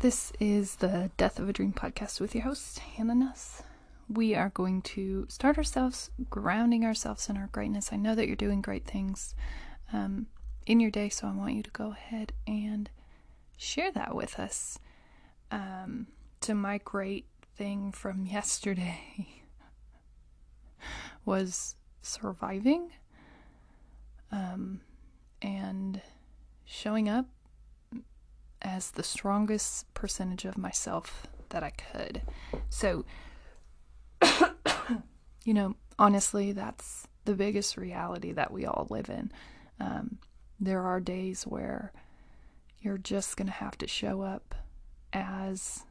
This is the Death of a Dream podcast with your host, Hannah Ness. We are going to start ourselves grounding ourselves in our greatness. I know that you're doing great things um, in your day, so I want you to go ahead and share that with us. Um, to my great thing from yesterday was surviving um, and showing up as the strongest percentage of myself that I could. So, you know, honestly, that's the biggest reality that we all live in. Um, there are days where you're just going to have to show up as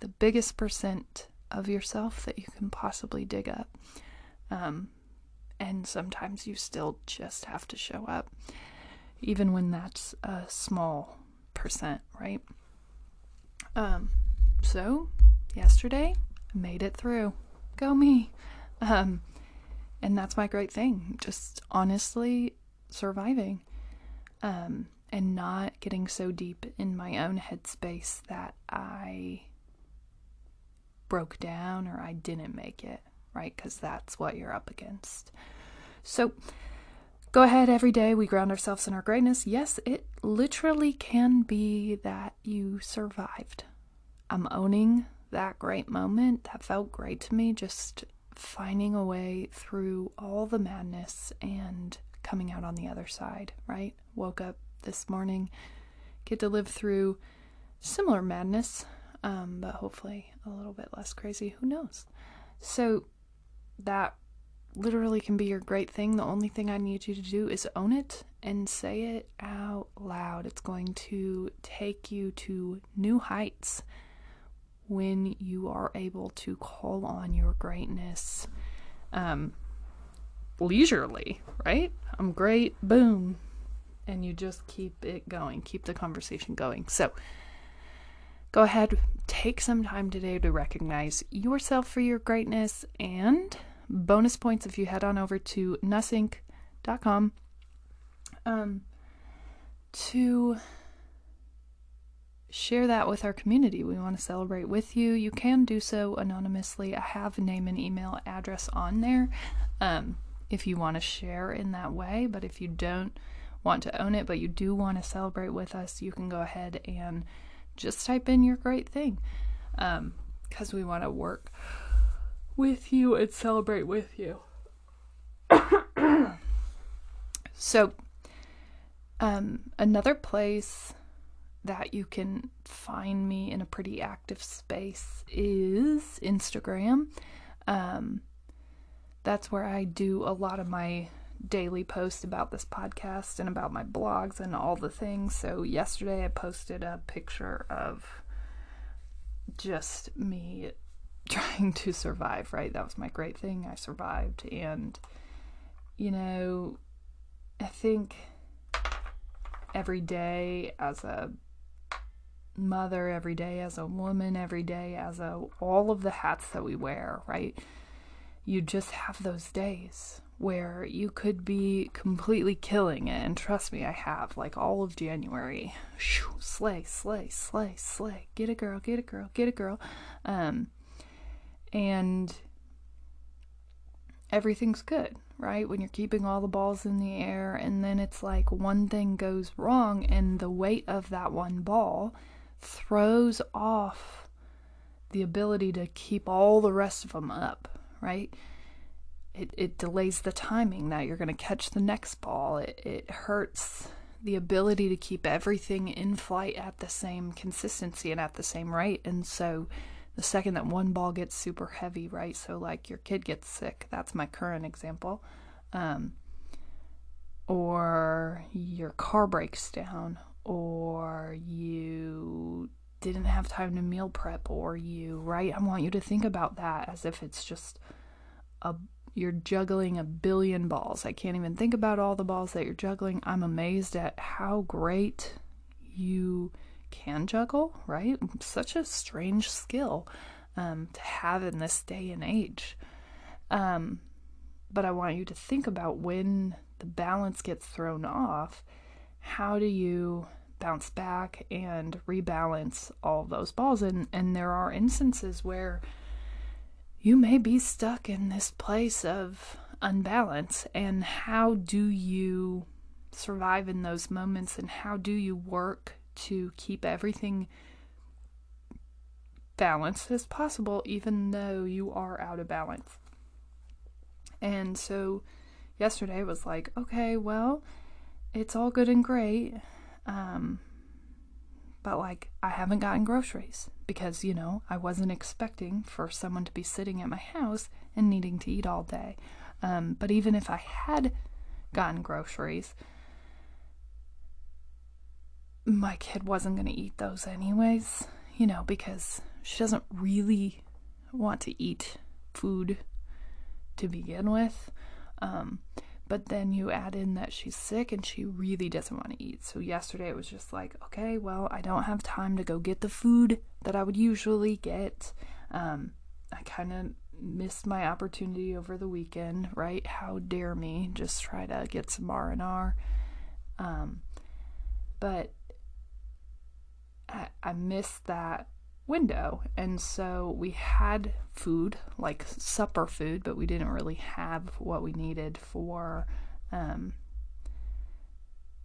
the biggest percent of yourself that you can possibly dig up. Um, and sometimes you still just have to show up, even when that's a small percent, right? Um, so yesterday made it through. Go me. Um, and that's my great thing. Just honestly surviving. Um, and not getting so deep in my own headspace that I broke down or I didn't make it, right? Because that's what you're up against. So go ahead every day. We ground ourselves in our greatness. Yes, it literally can be that you survived. I'm owning that great moment. That felt great to me. Just finding a way through all the madness and coming out on the other side, right? Woke up this morning, get to live through similar madness, um, but hopefully a little bit less crazy. Who knows? So that literally can be your great thing. The only thing I need you to do is own it and say it out loud. It's going to take you to new heights when you are able to call on your greatness um, leisurely, right? I'm great, boom. And you just keep it going, keep the conversation going. So go ahead, take some time today to recognize yourself for your greatness and bonus points if you head on over to nussinc.com um, to share that with our community. We want to celebrate with you. You can do so anonymously. I have a name and email address on there um, if you want to share in that way. But if you don't want to own it, but you do want to celebrate with us, you can go ahead and just type in your great thing because um, we want to work with you and celebrate with you. so, um, another place that you can find me in a pretty active space is Instagram. Um, that's where I do a lot of my daily posts about this podcast and about my blogs and all the things. So, yesterday I posted a picture of just me trying to survive, right? That was my great thing. I survived. And, you know, I think every day as a mother, every day as a woman, every day as a all of the hats that we wear, right? You just have those days where you could be completely killing it. And trust me, I have. Like all of January. Shoo, slay, slay, slay, slay. Get a girl, get a girl, get a girl. Um, and everything's good, right? When you're keeping all the balls in the air, and then it's like one thing goes wrong, and the weight of that one ball throws off the ability to keep all the rest of them up, right? It, it delays the timing that you're going to catch the next ball. It, it hurts the ability to keep everything in flight at the same consistency and at the same rate. And so, the second that one ball gets super heavy, right? So, like your kid gets sick, that's my current example. Um, or your car breaks down, or you didn't have time to meal prep, or you, right? I want you to think about that as if it's just a you're juggling a billion balls. I can't even think about all the balls that you're juggling. I'm amazed at how great you can juggle, right? Such a strange skill um, to have in this day and age. Um, but I want you to think about when the balance gets thrown off, how do you bounce back and rebalance all those balls. And, and there are instances where you may be stuck in this place of unbalance. And how do you survive in those moments? And how do you work to keep everything balanced as possible, even though you are out of balance? And so yesterday was like, okay, well, it's all good and great. Um, but like, I haven't gotten groceries because, you know, I wasn't expecting for someone to be sitting at my house and needing to eat all day. Um, but even if I had gotten groceries, my kid wasn't going to eat those anyways, you know, because she doesn't really want to eat food to begin with. Um, but then you add in that she's sick and she really doesn't want to eat. So yesterday it was just like, okay, well, I don't have time to go get the food that I would usually get. Um, I kind of missed my opportunity over the weekend, right? How dare me just try to get some R and R. Um, but I, I missed that window. And so we had food, like supper food, but we didn't really have what we needed for um,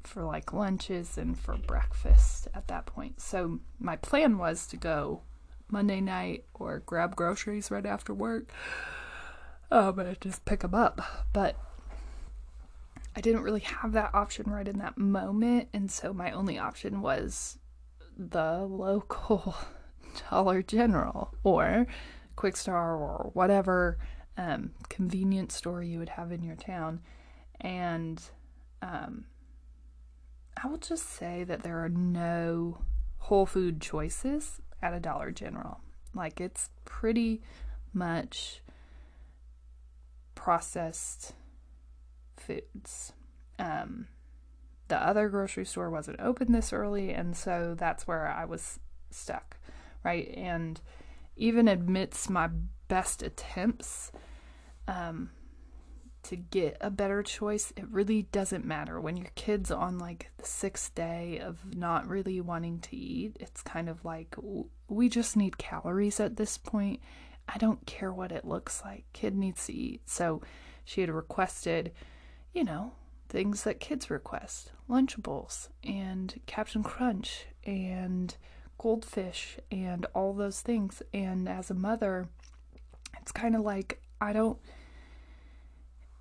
for like lunches and for breakfast at that point. So my plan was to go Monday night or grab groceries right after work. Um, and just pick them up. But I didn't really have that option right in that moment, and so my only option was the local Dollar General or Kwik Star or whatever um, convenience store you would have in your town. And um, I will just say that there are no whole food choices at a Dollar General. Like it's pretty much processed foods. Um, the other grocery store wasn't open this early, and so that's where I was stuck right? And even amidst my best attempts um, to get a better choice, it really doesn't matter. When your kid's on like the sixth day of not really wanting to eat, it's kind of like we just need calories at this point. I don't care what it looks like. Kid needs to eat. So she had requested, you know, things that kids request Lunchables and Captain Crunch and goldfish and all those things. And as a mother, it's kind of like I don't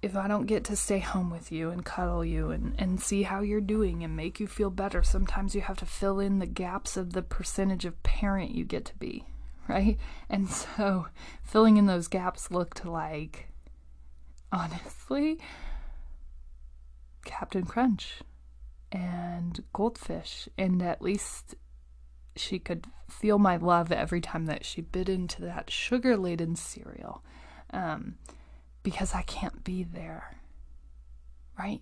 if I don't get to stay home with you and cuddle you and, and see how you're doing and make you feel better, sometimes you have to fill in the gaps of the percentage of parent you get to be, right? And so filling in those gaps looked like, honestly, Captain Crunch and Goldfish. And at least she could feel my love every time that she bit into that sugar laden cereal um, because I can't be there. Right?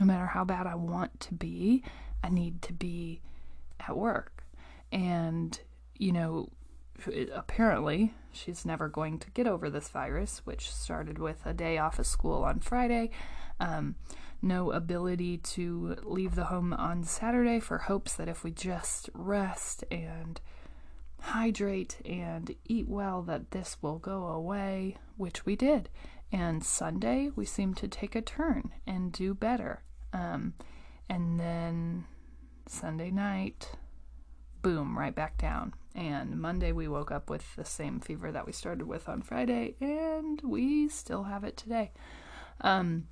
No matter how bad I want to be, I need to be at work. And, you know, apparently she's never going to get over this virus, which started with a day off of school on Friday. Um, no ability to leave the home on Saturday for hopes that if we just rest and hydrate and eat well that this will go away, which we did. And Sunday we seemed to take a turn and do better. Um, and then Sunday night, boom, right back down. And Monday we woke up with the same fever that we started with on Friday, and we still have it today. Um,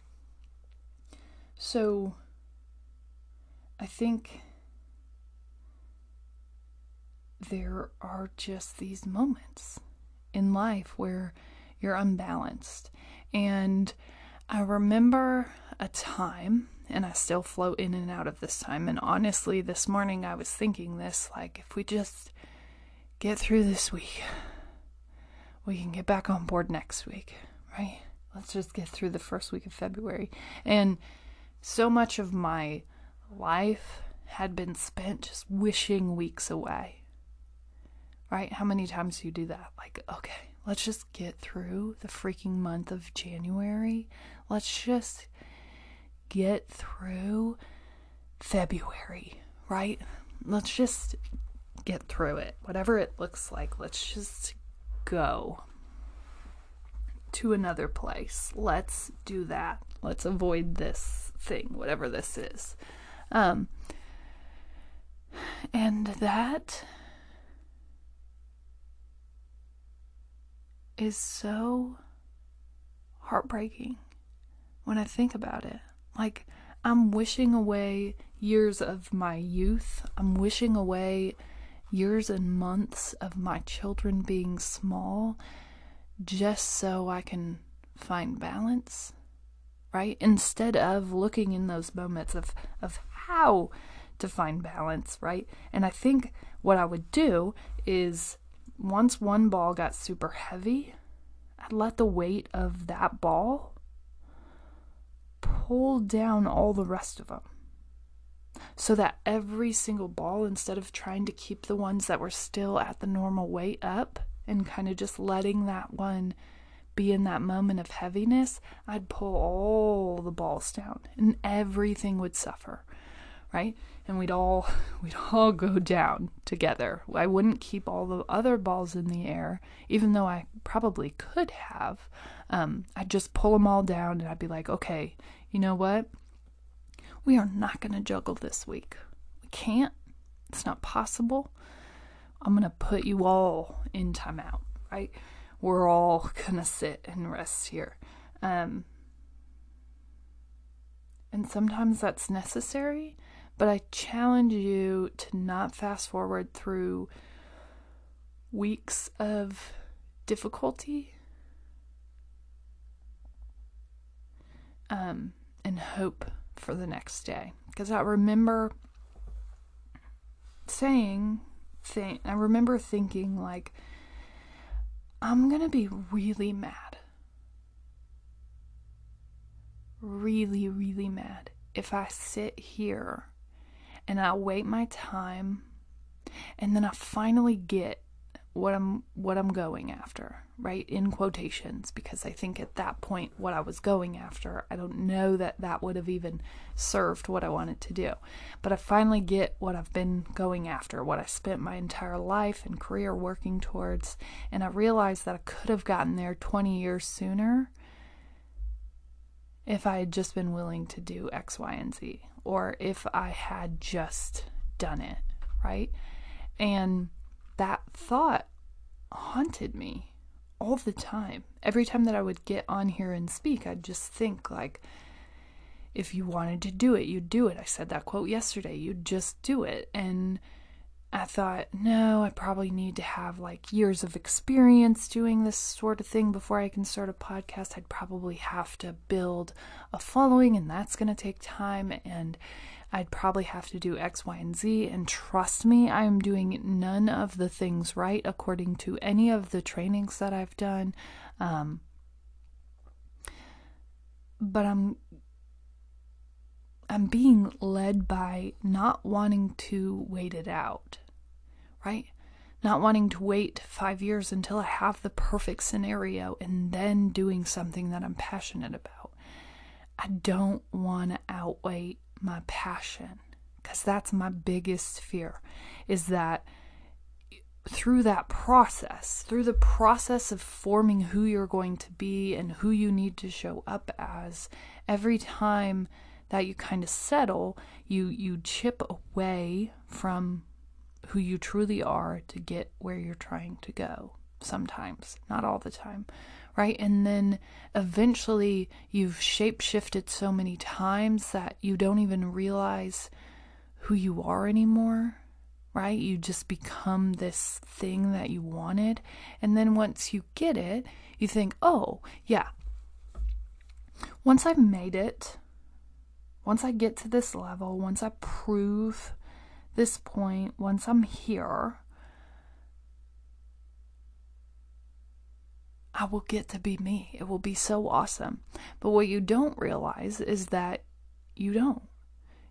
so I think there are just these moments in life where you're unbalanced. And I remember a time, and I still float in and out of this time. And honestly, this morning I was thinking this like, if we just get through this week, we can get back on board next week, right? Let's just get through the first week of February. And so much of my life had been spent just wishing weeks away. Right? How many times do you do that? Like, okay, let's just get through the freaking month of January. Let's just get through February, right? Let's just get through it. Whatever it looks like, let's just go to another place. Let's do that. Let's avoid this thing, whatever this is. Um, and that is so heartbreaking when I think about it. Like, I'm wishing away years of my youth. I'm wishing away years and months of my children being small just so I can find balance, right? Instead of looking in those moments of, of how to find balance, right? And I think what I would do is once one ball got super heavy, I'd let the weight of that ball pull down all the rest of them. So that every single ball, instead of trying to keep the ones that were still at the normal weight up and kind of just letting that one be in that moment of heaviness, I'd pull all the balls down and everything would suffer right? And we'd all we'd all go down together. I wouldn't keep all the other balls in the air, even though I probably could have. Um, I'd just pull them all down, and I'd be like, okay, you know what? We are not going to juggle this week. We can't. It's not possible. I'm going to put you all in timeout, right? We're all to sit and rest here. Um, and sometimes that's necessary but I challenge you to not fast forward through weeks of difficulty um, and hope for the next day. Because I remember saying, think, I remember thinking, like, I'm to be really mad. Really, really mad if I sit here and I wait my time and then I finally get what I'm what I'm going after, right? In quotations because I think at that point what I was going after, I don't know that that would have even served what I wanted to do. But I finally get what I've been going after, what I spent my entire life and career working towards, and I realize that I could have gotten there 20 years sooner if I had just been willing to do X, Y, and Z or if I had just done it, right? And that thought haunted me all the time. Every time that I would get on here and speak, I'd just think, like, if you wanted to do it, you'd do it. I said that quote yesterday. You'd just do it. And I thought, no, I probably need to have like years of experience doing this sort of thing before I can start a podcast. I'd probably have to build a following, and that's going to take time. And I'd probably have to do X, Y, and Z. And trust me, I am doing none of the things right according to any of the trainings that I've done. Um, but I'm I'm being led by not wanting to wait it out right? Not wanting to wait five years until I have the perfect scenario and then doing something that I'm passionate about. I don't want to outweigh my passion because that's my biggest fear is that through that process, through the process of forming who you're going to be and who you need to show up as, every time that you kind of settle, you you chip away from who you truly are to get where you're trying to go. Sometimes, not all the time, right? And then eventually you've shape shifted so many times that you don't even realize who you are anymore, right? You just become this thing that you wanted. And then once you get it, you think, oh, yeah, once I've made it, once I get to this level, once I prove this point, once I'm here, I will get to be me. It will be so awesome. But what you don't realize is that you don't.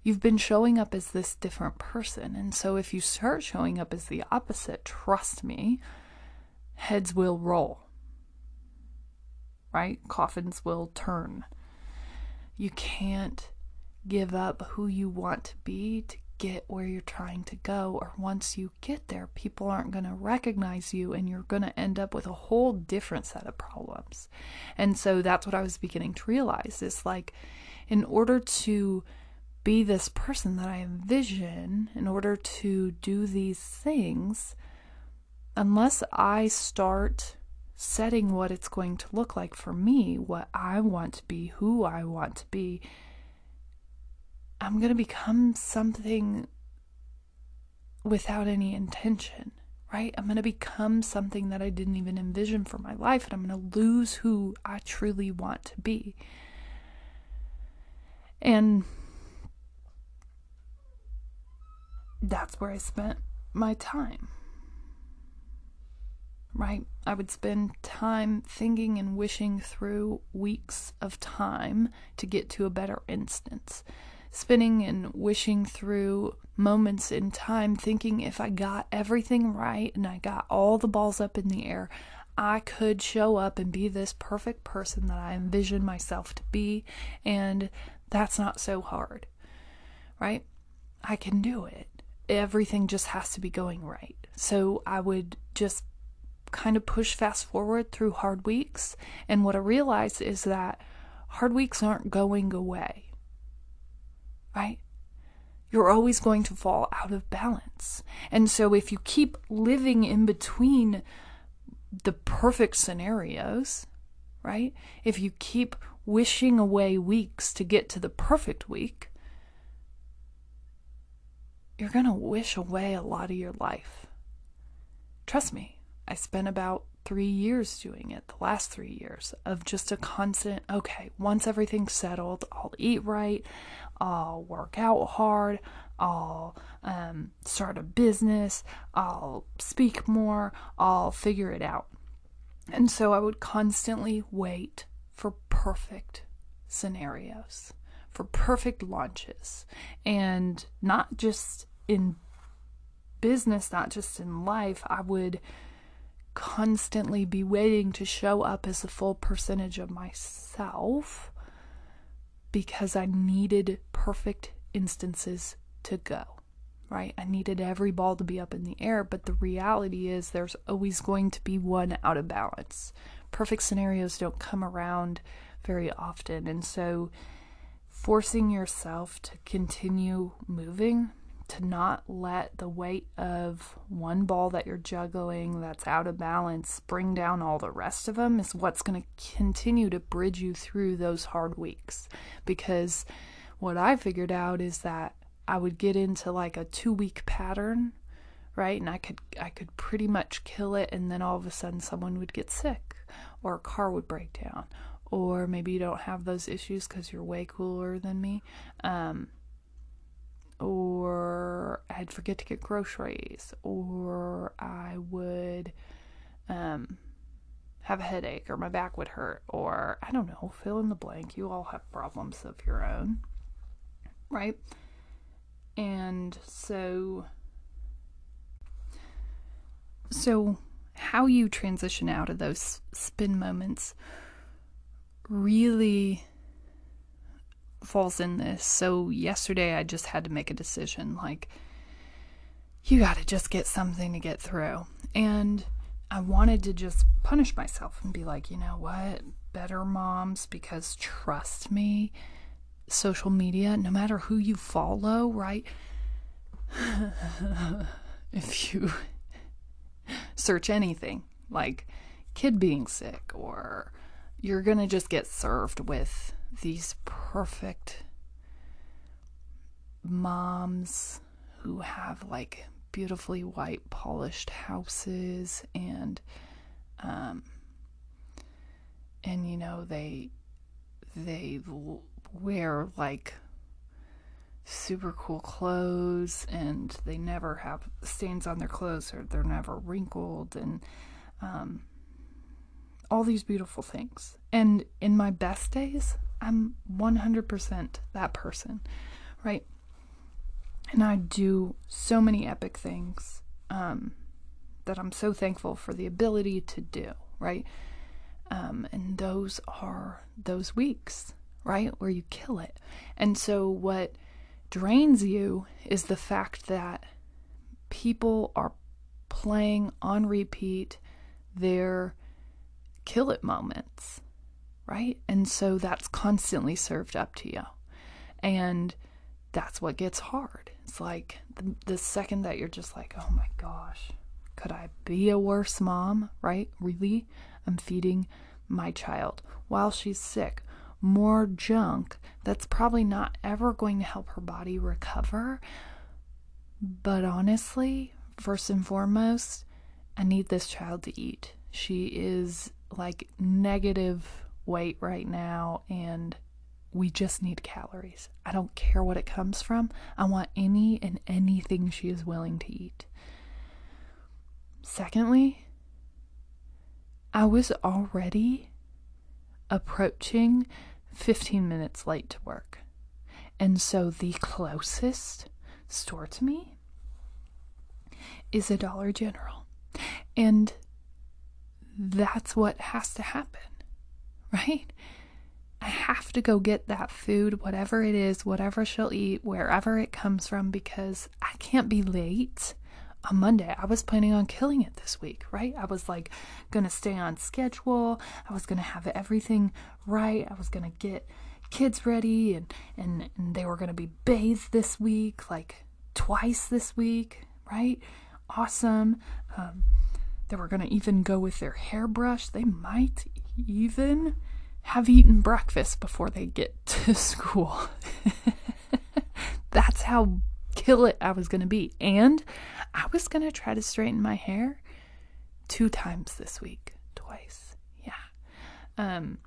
You've been showing up as this different person. And so if you start showing up as the opposite, trust me, heads will roll, right? Coffins will turn. You can't give up who you want to be to get where you're trying to go. Or once you get there, people aren't going to recognize you and you're going to end up with a whole different set of problems. And so that's what I was beginning to realize is like, in order to be this person that I envision, in order to do these things, unless I start setting what it's going to look like for me, what I want to be, who I want to be, I'm going to become something without any intention, right? I'm going to become something that I didn't even envision for my life, and I'm going to lose who I truly want to be. And that's where I spent my time. Right? I would spend time thinking and wishing through weeks of time to get to a better instance. Spinning and wishing through moments in time, thinking if I got everything right and I got all the balls up in the air, I could show up and be this perfect person that I envision myself to be. And that's not so hard, right? I can do it everything just has to be going right. So I would just kind of push fast forward through hard weeks. And what I realized is that hard weeks aren't going away, right? You're always going to fall out of balance. And so if you keep living in between the perfect scenarios, right? If you keep wishing away weeks to get to the perfect week, you're going to wish away a lot of your life. Trust me, I spent about three years doing it, the last three years, of just a constant, okay, once everything's settled, I'll eat right, I'll work out hard, I'll um, start a business, I'll speak more, I'll figure it out. And so I would constantly wait for perfect scenarios, for perfect launches, and not just in business, not just in life, I would constantly be waiting to show up as a full percentage of myself because I needed perfect instances to go, right? I needed every ball to be up in the air, but the reality is there's always going to be one out of balance. Perfect scenarios don't come around very often, and so forcing yourself to continue moving to not let the weight of one ball that you're juggling that's out of balance bring down all the rest of them is what's going to continue to bridge you through those hard weeks. Because what I figured out is that I would get into like a two week pattern, right? And I could I could pretty much kill it and then all of a sudden someone would get sick or a car would break down or maybe you don't have those issues because you're way cooler than me. Um, or I'd forget to get groceries, or I would um, have a headache, or my back would hurt, or I don't know, fill in the blank. You all have problems of your own, right? And so, so how you transition out of those spin moments really falls in this. So yesterday I just had to make a decision like you got to just get something to get through. And I wanted to just punish myself and be like, you know what? Better moms because trust me, social media, no matter who you follow, right? if you search anything like kid being sick or you're going to just get served with these perfect moms who have like beautifully white polished houses and um and you know they they wear like super cool clothes and they never have stains on their clothes or they're never wrinkled and um all these beautiful things. And in my best days I'm 100% that person, right? And I do so many epic things um, that I'm so thankful for the ability to do, right? Um, and those are those weeks, right? Where you kill it. And so, what drains you is the fact that people are playing on repeat their kill it moments, right? And so that's constantly served up to you. And that's what gets hard. It's like the, the second that you're just like, oh my gosh, could I be a worse mom, right? Really? I'm feeding my child while she's sick more junk that's probably not ever going to help her body recover. But honestly, first and foremost, I need this child to eat. She is like negative weight right now, and we just need calories. I don't care what it comes from. I want any and anything she is willing to eat. Secondly, I was already approaching 15 minutes late to work. And so the closest store to me is a Dollar General. And that's what has to happen, right? I have to go get that food, whatever it is, whatever she'll eat, wherever it comes from, because I can't be late on Monday. I was planning on killing it this week, right? I was like going to stay on schedule. I was going to have everything right. I was going to get kids ready and, and, and they were going to be bathed this week, like twice this week, right? Awesome. Um, they were going to even go with their hairbrush. They might even have eaten breakfast before they get to school. That's how kill it I was going to be. And I was going to try to straighten my hair two times this week. Twice. Yeah. Um,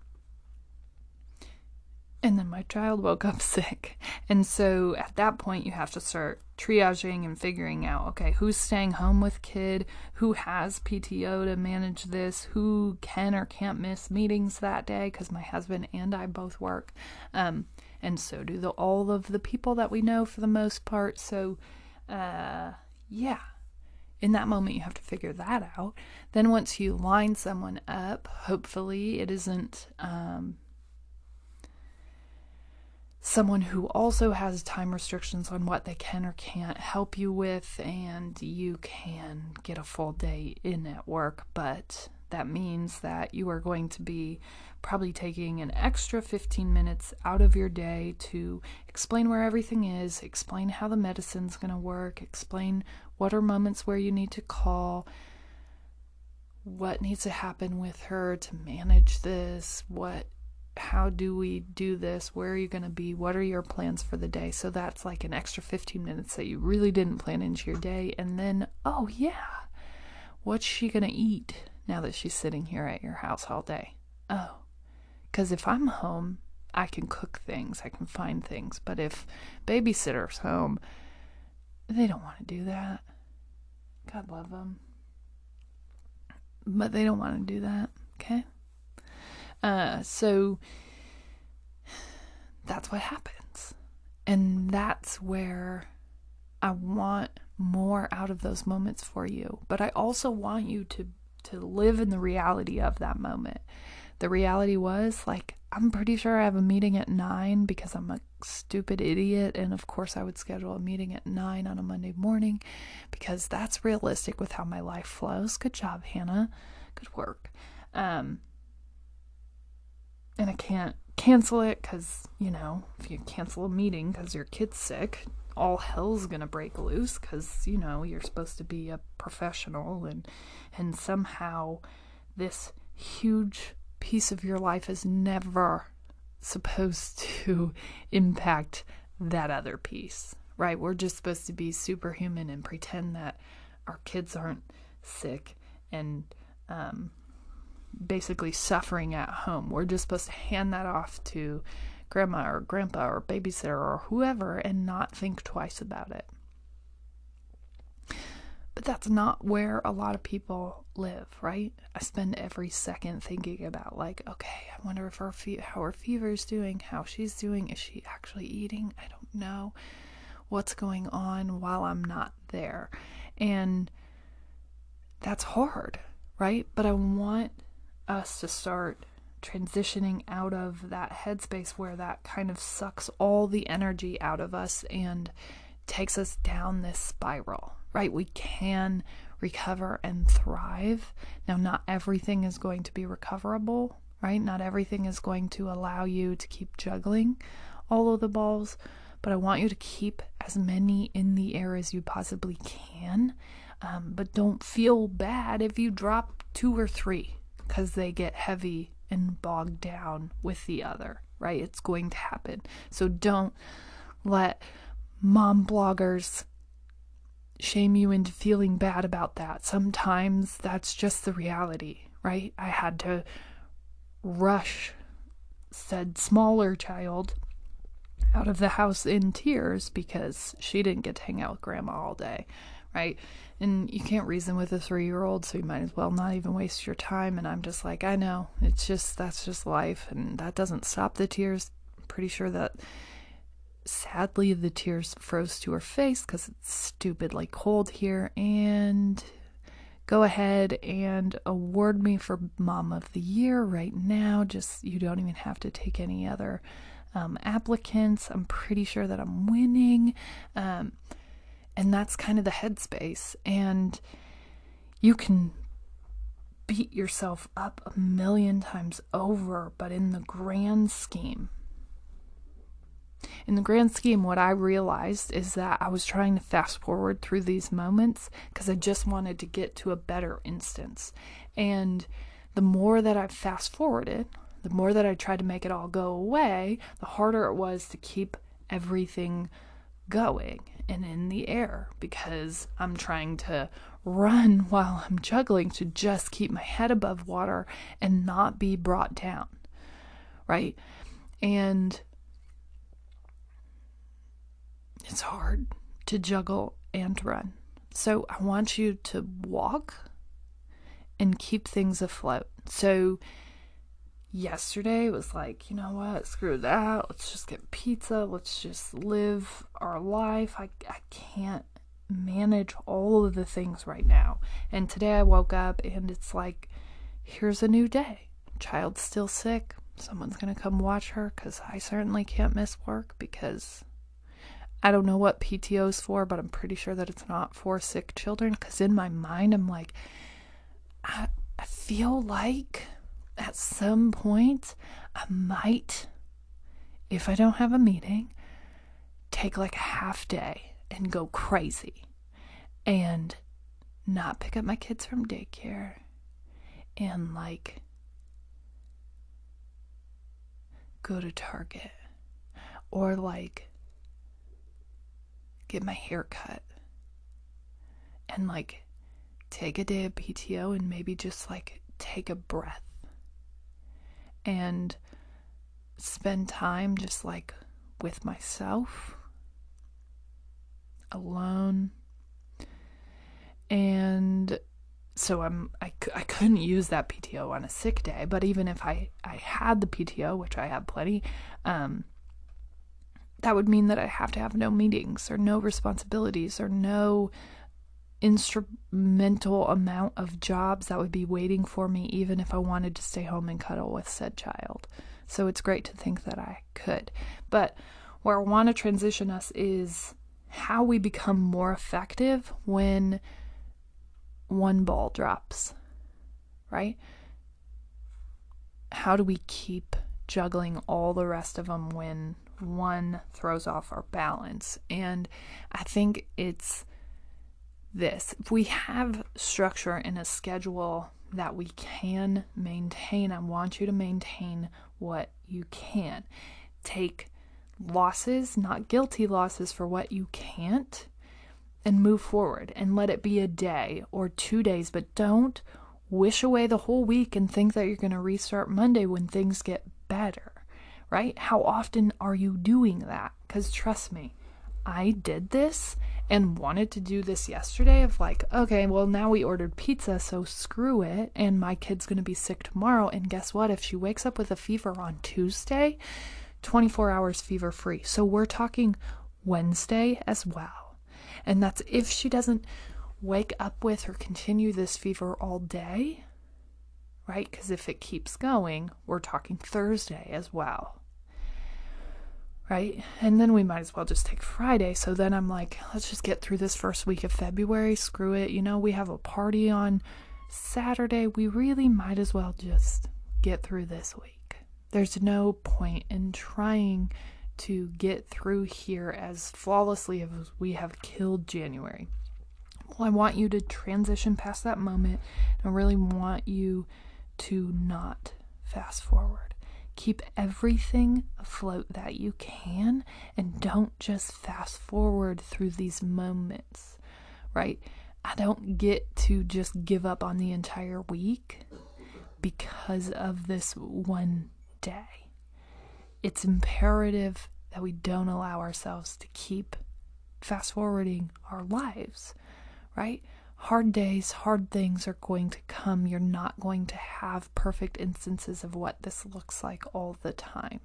and then my child woke up sick. And so at that point, you have to start triaging and figuring out okay, who's staying home with kid, who has PTO to manage this, who can or can't miss meetings that day, because my husband and I both work. Um, and so do the, all of the people that we know for the most part. So, uh, yeah. In that moment, you have to figure that out. Then, once you line someone up, hopefully it isn't um, someone who also has time restrictions on what they can or can't help you with, and you can get a full day in at work. But that means that you are going to be probably taking an extra 15 minutes out of your day to explain where everything is, explain how the medicine's going to work, explain what are moments where you need to call, what needs to happen with her to manage this, what how do we do this? Where are you going to be? What are your plans for the day? So that's like an extra 15 minutes that you really didn't plan into your day. And then, oh, yeah, what's she going to eat now that she's sitting here at your house all day? Oh, because if I'm home, I can cook things, I can find things. But if babysitter's home, they don't want to do that. God love them. But they don't want to do that, okay? Uh, so that's what happens. And that's where I want more out of those moments for you. But I also want you to to live in the reality of that moment. The reality was like I'm pretty sure I have a meeting at 9 because I'm a stupid idiot and of course I would schedule a meeting at 9 on a Monday morning because that's realistic with how my life flows. Good job, Hannah. Good work. Um and I can't cancel it because, you know, if you cancel a meeting because your kid's sick, all hell's gonna break loose because, you know, you're supposed to be a professional and, and somehow this huge piece of your life is never supposed to impact that other piece, right? We're just supposed to be superhuman and pretend that our kids aren't sick and, um, basically suffering at home. We're just supposed to hand that off to grandma or grandpa or babysitter or whoever and not think twice about it. But that's not where a lot of people live, right? I spend every second thinking about, like, okay, I wonder if her fe- how her fever is doing, how she's doing, is she actually eating? I don't know what's going on while I'm not there. And that's hard, right? But I want us to start transitioning out of that headspace where that kind of sucks all the energy out of us and takes us down this spiral, right? We can recover and thrive. Now, not everything is going to be recoverable, right? Not everything is going to allow you to keep juggling all of the balls, but I want you to keep as many in the air as you possibly can. Um, but don't feel bad if you drop two or three because they get heavy and bogged down with the other, right? It's going to happen. So don't let mom bloggers shame you into feeling bad about that. Sometimes that's just the reality, right? I had to rush said smaller child out of the house in tears because she didn't get to hang out with grandma all day, right? And you can't reason with a three year old, so you might as well not even waste your time. And I'm just like, I know, it's just that's just life, and that doesn't stop the tears. I'm pretty sure that sadly the tears froze to her face because it's stupidly cold here. And go ahead and award me for Mom of the Year right now. Just you don't even have to take any other um, applicants. I'm pretty sure that I'm winning. Um, and that's kind of the headspace. And you can beat yourself up a million times over, but in the grand scheme, in the grand scheme, what I realized is that I was trying to fast forward through these moments because I just wanted to get to a better instance. And the more that I fast forwarded, the more that I tried to make it all go away, the harder it was to keep everything going and in the air because I'm trying to run while I'm juggling to just keep my head above water and not be brought down. Right? And it's hard to juggle and run. So I want you to walk and keep things afloat. So yesterday was like, you know what, screw that. Let's just get pizza. Let's just live our life. I, I can't manage all of the things right now. And today I woke up and it's like, here's a new day. Child's still sick. Someone's going to come watch her because I certainly can't miss work because I don't know what PTO is for, but I'm pretty sure that it's not for sick children because in my mind, I'm like, I, I feel like at some point, I might, if I don't have a meeting, take like a half day and go crazy and not pick up my kids from daycare and like go to Target or like get my hair cut and like take a day of PTO and maybe just like take a breath and spend time just like with myself alone. And so I'm I, I couldn't use that PTO on a sick day but even if I I had the PTO which I have plenty um that would mean that I have to have no meetings or no responsibilities or no instrumental amount of jobs that would be waiting for me, even if I wanted to stay home and cuddle with said child. So it's great to think that I could. But where I want to transition us is how we become more effective when one ball drops, right? How do we keep juggling all the rest of them when one throws off our balance? And I think it's this. If we have structure in a schedule that we can maintain, I want you to maintain what you can. Take losses, not guilty losses for what you can't, and move forward and let it be a day or two days, but don't wish away the whole week and think that you're going to restart Monday when things get better, right? How often are you doing that? Because trust me, I did this and wanted to do this yesterday of like, okay, well, now we ordered pizza, so screw it. And my kid's going to be sick tomorrow. And guess what? If she wakes up with a fever on Tuesday, 24 hours fever free. So we're talking Wednesday as well. And that's if she doesn't wake up with or continue this fever all day, right? Because if it keeps going, we're talking Thursday as well, right? And then we might as well just take Friday. So then I'm like, let's just get through this first week of February. Screw it. You know, we have a party on Saturday. We really might as well just get through this week. There's no point in trying to get through here as flawlessly as we have killed January. Well, I want you to transition past that moment. I really want you to not fast forward. Keep everything afloat that you can and don't just fast forward through these moments, right? I don't get to just give up on the entire week because of this one day. It's imperative that we don't allow ourselves to keep fast forwarding our lives, right? Hard days, hard things are going to come. You're not going to have perfect instances of what this looks like all the time,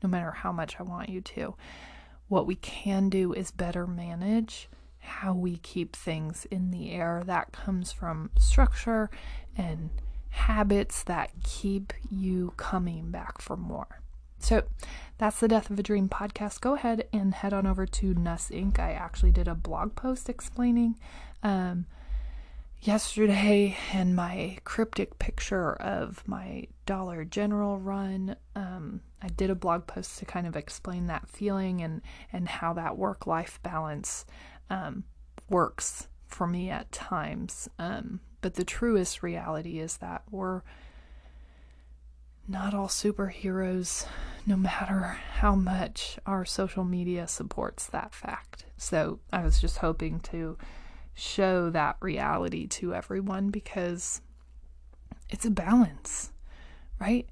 no matter how much I want you to. What we can do is better manage how we keep things in the air. That comes from structure and habits that keep you coming back for more. So that's the Death of a Dream podcast. Go ahead and head on over to Nuss Inc. I actually did a blog post explaining um, yesterday and my cryptic picture of my Dollar General run. Um, I did a blog post to kind of explain that feeling and and how that work life balance um, works for me at times. Um, but the truest reality is that we're not all superheroes, no matter how much our social media supports that fact. So I was just hoping to show that reality to everyone because it's a balance, right?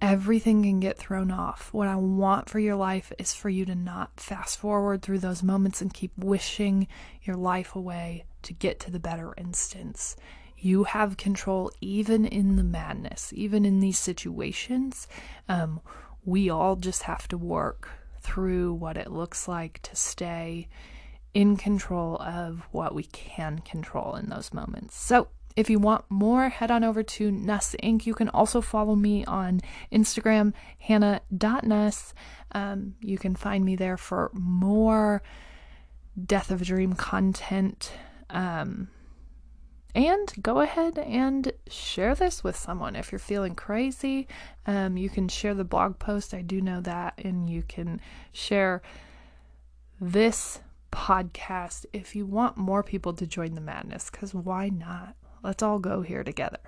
Everything can get thrown off. What I want for your life is for you to not fast forward through those moments and keep wishing your life away to get to the better instance. You have control even in the madness, even in these situations. Um, we all just have to work through what it looks like to stay in control of what we can control in those moments. So, if you want more, head on over to Nuss Inc. You can also follow me on Instagram, hannah.nuss. Um, you can find me there for more Death of a Dream content. Um, and go ahead and share this with someone if you're feeling crazy. Um, you can share the blog post. I do know that. And you can share this podcast if you want more people to join the madness, because why not? Let's all go here together.